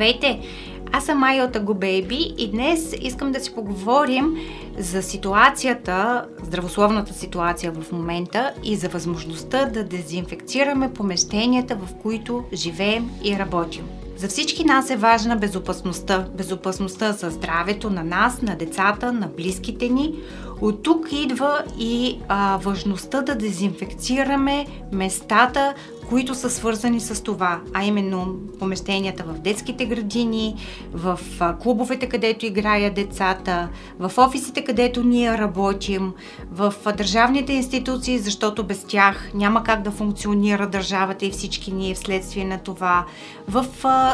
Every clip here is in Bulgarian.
Здравейте! Аз съм Майя от Агобейби и днес искам да си поговорим за ситуацията, здравословната ситуация в момента и за възможността да дезинфекцираме помещенията, в които живеем и работим. За всички нас е важна безопасността. Безопасността за здравето на нас, на децата, на близките ни. От тук идва и а, важността да дезинфекцираме местата, които са свързани с това, а именно помещенията в детските градини, в клубовете, където играят децата, в офисите, където ние работим, в държавните институции, защото без тях няма как да функционира държавата и всички ние вследствие на това, в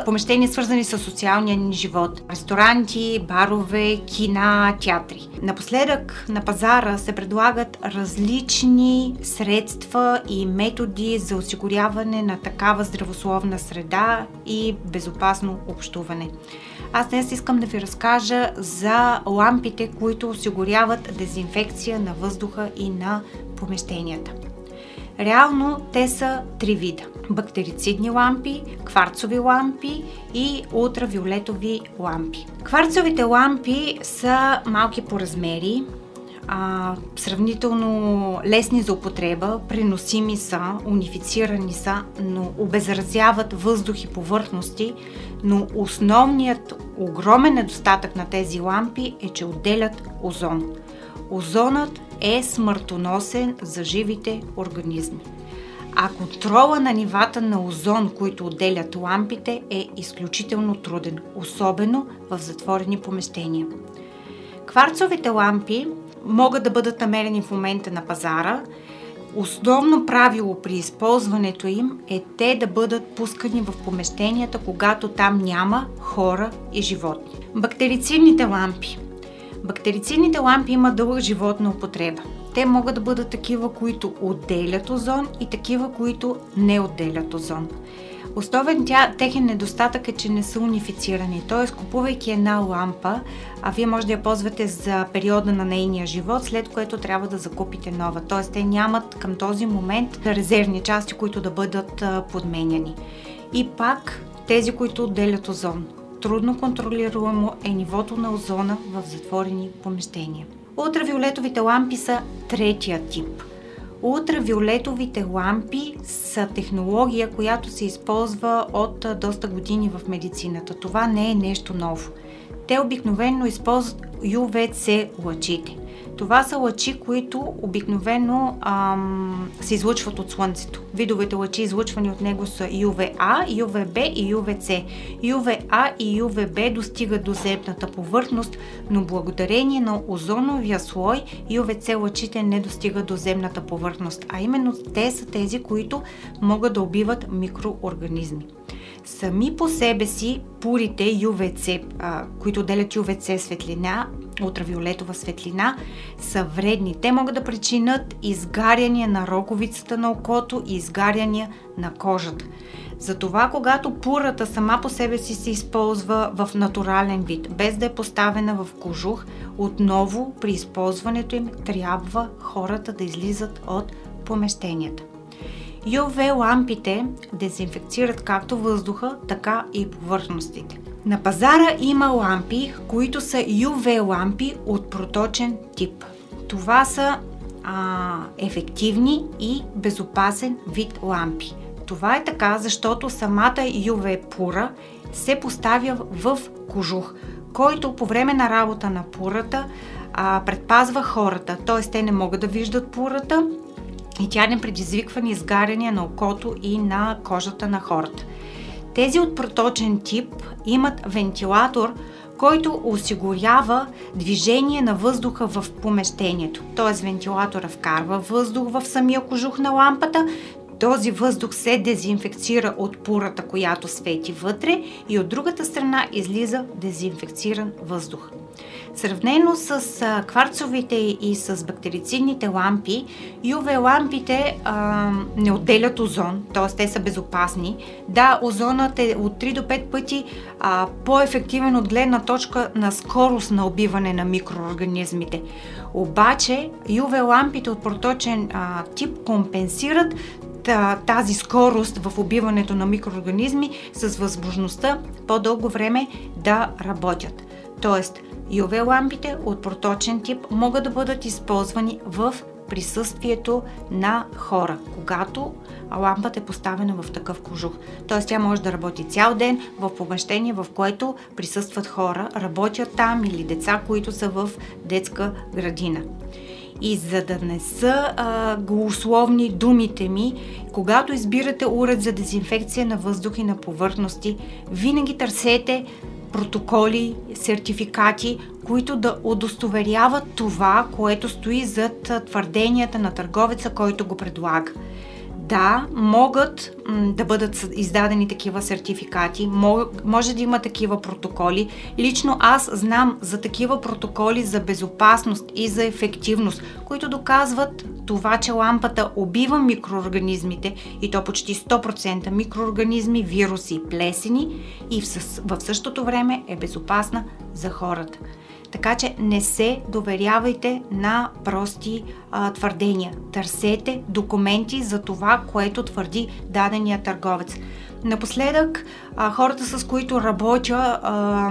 помещения свързани с социалния ни живот, ресторанти, барове, кина, театри. Напоследък на пазара се предлагат различни средства и методи за осигуряване на такава здравословна среда и безопасно общуване. Аз днес искам да ви разкажа за лампите, които осигуряват дезинфекция на въздуха и на помещенията. Реално те са три вида. Бактерицидни лампи, кварцови лампи и ултравиолетови лампи. Кварцовите лампи са малки по размери, а, сравнително лесни за употреба, преносими са, унифицирани са, но обезразяват въздух и повърхности, но основният огромен недостатък на тези лампи е, че отделят озон. Озонът е смъртоносен за живите организми. А контрола на нивата на озон, които отделят лампите, е изключително труден, особено в затворени помещения. Кварцовите лампи могат да бъдат намерени в момента на пазара. Основно правило при използването им е те да бъдат пускани в помещенията, когато там няма хора и животни. Бактерицидните лампи. Бактерицидните лампи имат дълъг живот на употреба. Те могат да бъдат такива, които отделят озон и такива, които не отделят озон. Основен тя, техен недостатък е, че не са унифицирани. Т.е. купувайки една лампа, а вие може да я ползвате за периода на нейния живот, след което трябва да закупите нова. Т.е. те нямат към този момент резервни части, които да бъдат подменяни. И пак тези, които отделят озон. Трудно контролируемо е нивото на озона в затворени помещения. Ултравиолетовите лампи са третия тип – Ултравиолетовите лампи са технология, която се използва от доста години в медицината. Това не е нещо ново. Те обикновено използват UVC лъчите. Това са лъчи, които обикновено ам, се излъчват от Слънцето. Видовете лъчи, излъчвани от него са UVA, UVB и UVC. UVA и UVB достигат до земната повърхност, но благодарение на озоновия слой UVC лъчите не достигат до земната повърхност, а именно те са тези, които могат да убиват микроорганизми сами по себе си пурите UVC, а, които делят UVC светлина, ултравиолетова светлина, са вредни. Те могат да причинят изгаряния на роговицата на окото и изгаряния на кожата. Затова, когато пурата сама по себе си се използва в натурален вид, без да е поставена в кожух, отново при използването им трябва хората да излизат от помещенията. UV лампите дезинфекцират както въздуха, така и повърхностите. На пазара има лампи, които са UV лампи от проточен тип. Това са а, ефективни и безопасен вид лампи. Това е така, защото самата UV пура се поставя в кожух, който по време на работа на пурата а, предпазва хората, т.е. те не могат да виждат пурата и тя не предизвиква ни изгаряния на окото и на кожата на хората. Тези от проточен тип имат вентилатор, който осигурява движение на въздуха в помещението. Т.е. вентилатора вкарва въздух в самия кожух на лампата, този въздух се дезинфекцира от пурата, която свети вътре и от другата страна излиза дезинфекциран въздух. Сравнено с кварцовите и с бактерицидните лампи, UV лампите а, не отделят озон, т.е. те са безопасни. Да, озонът е от 3 до 5 пъти а, по-ефективен от гледна точка на скорост на убиване на микроорганизмите. Обаче UV лампите от проточен а, тип компенсират тази скорост в убиването на микроорганизми с възможността по-дълго време да работят. Тоест, UV лампите от проточен тип могат да бъдат използвани в присъствието на хора, когато лампата е поставена в такъв кожух. Тоест тя може да работи цял ден в помещение, в което присъстват хора, работят там или деца, които са в детска градина. И за да не са а, голословни думите ми, когато избирате уред за дезинфекция на въздух и на повърхности, винаги търсете протоколи, сертификати, които да удостоверяват това, което стои зад твърденията на търговеца, който го предлага. Да, могат м, да бъдат издадени такива сертификати, може да има такива протоколи. Лично аз знам за такива протоколи за безопасност и за ефективност, които доказват това, че лампата убива микроорганизмите и то почти 100% микроорганизми, вируси, плесени и в, в същото време е безопасна за хората. Така че не се доверявайте на прости а, твърдения. Търсете документи за това, което твърди дадения търговец. Напоследък а, хората, с които работя, а,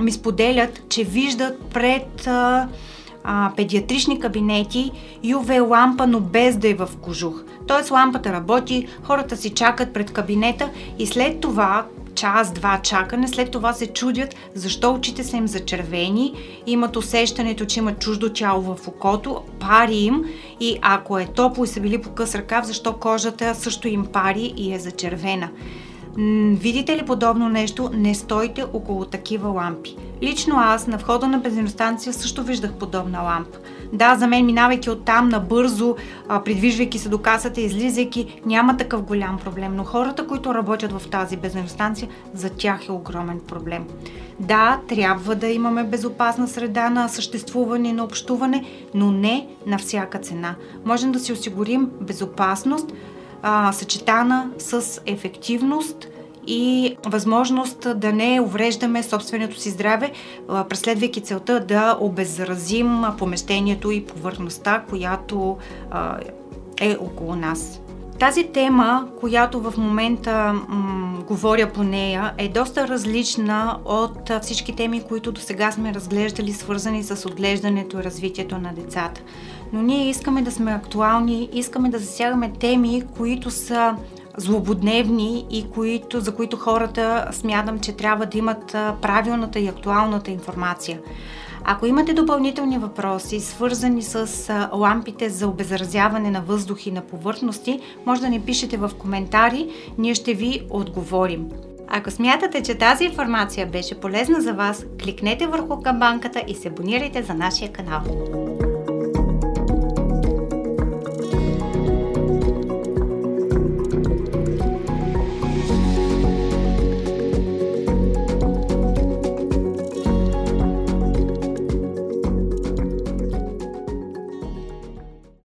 ми споделят, че виждат пред а, а, педиатрични кабинети UV лампа, но без да е в кожух. Тоест лампата работи, хората си чакат пред кабинета и след това, час-два чакане, след това се чудят защо очите са им зачервени, имат усещането, че имат чуждо тяло в окото, пари им и ако е топло и са били по къс ръкав, защо кожата също им пари и е зачервена. Видите ли подобно нещо, не стойте около такива лампи. Лично аз на входа на бензиностанция също виждах подобна лампа. Да, за мен, минавайки оттам набързо, придвижвайки се до касата, излизайки, няма такъв голям проблем. Но хората, които работят в тази бензиностанция, за тях е огромен проблем. Да, трябва да имаме безопасна среда на съществуване и на общуване, но не на всяка цена. Можем да си осигурим безопасност, а, съчетана с ефективност и възможност да не увреждаме собственото си здраве, преследвайки целта да обеззаразим помещението и повърхността, която е около нас. Тази тема, която в момента м- говоря по нея, е доста различна от всички теми, които до сега сме разглеждали, свързани с отглеждането и развитието на децата. Но ние искаме да сме актуални, искаме да засягаме теми, които са злободневни и които, за които хората смятам, че трябва да имат правилната и актуалната информация. Ако имате допълнителни въпроси, свързани с лампите за обезразяване на въздух и на повърхности, може да ни пишете в коментари, ние ще ви отговорим. Ако смятате, че тази информация беше полезна за вас, кликнете върху камбанката и се абонирайте за нашия канал.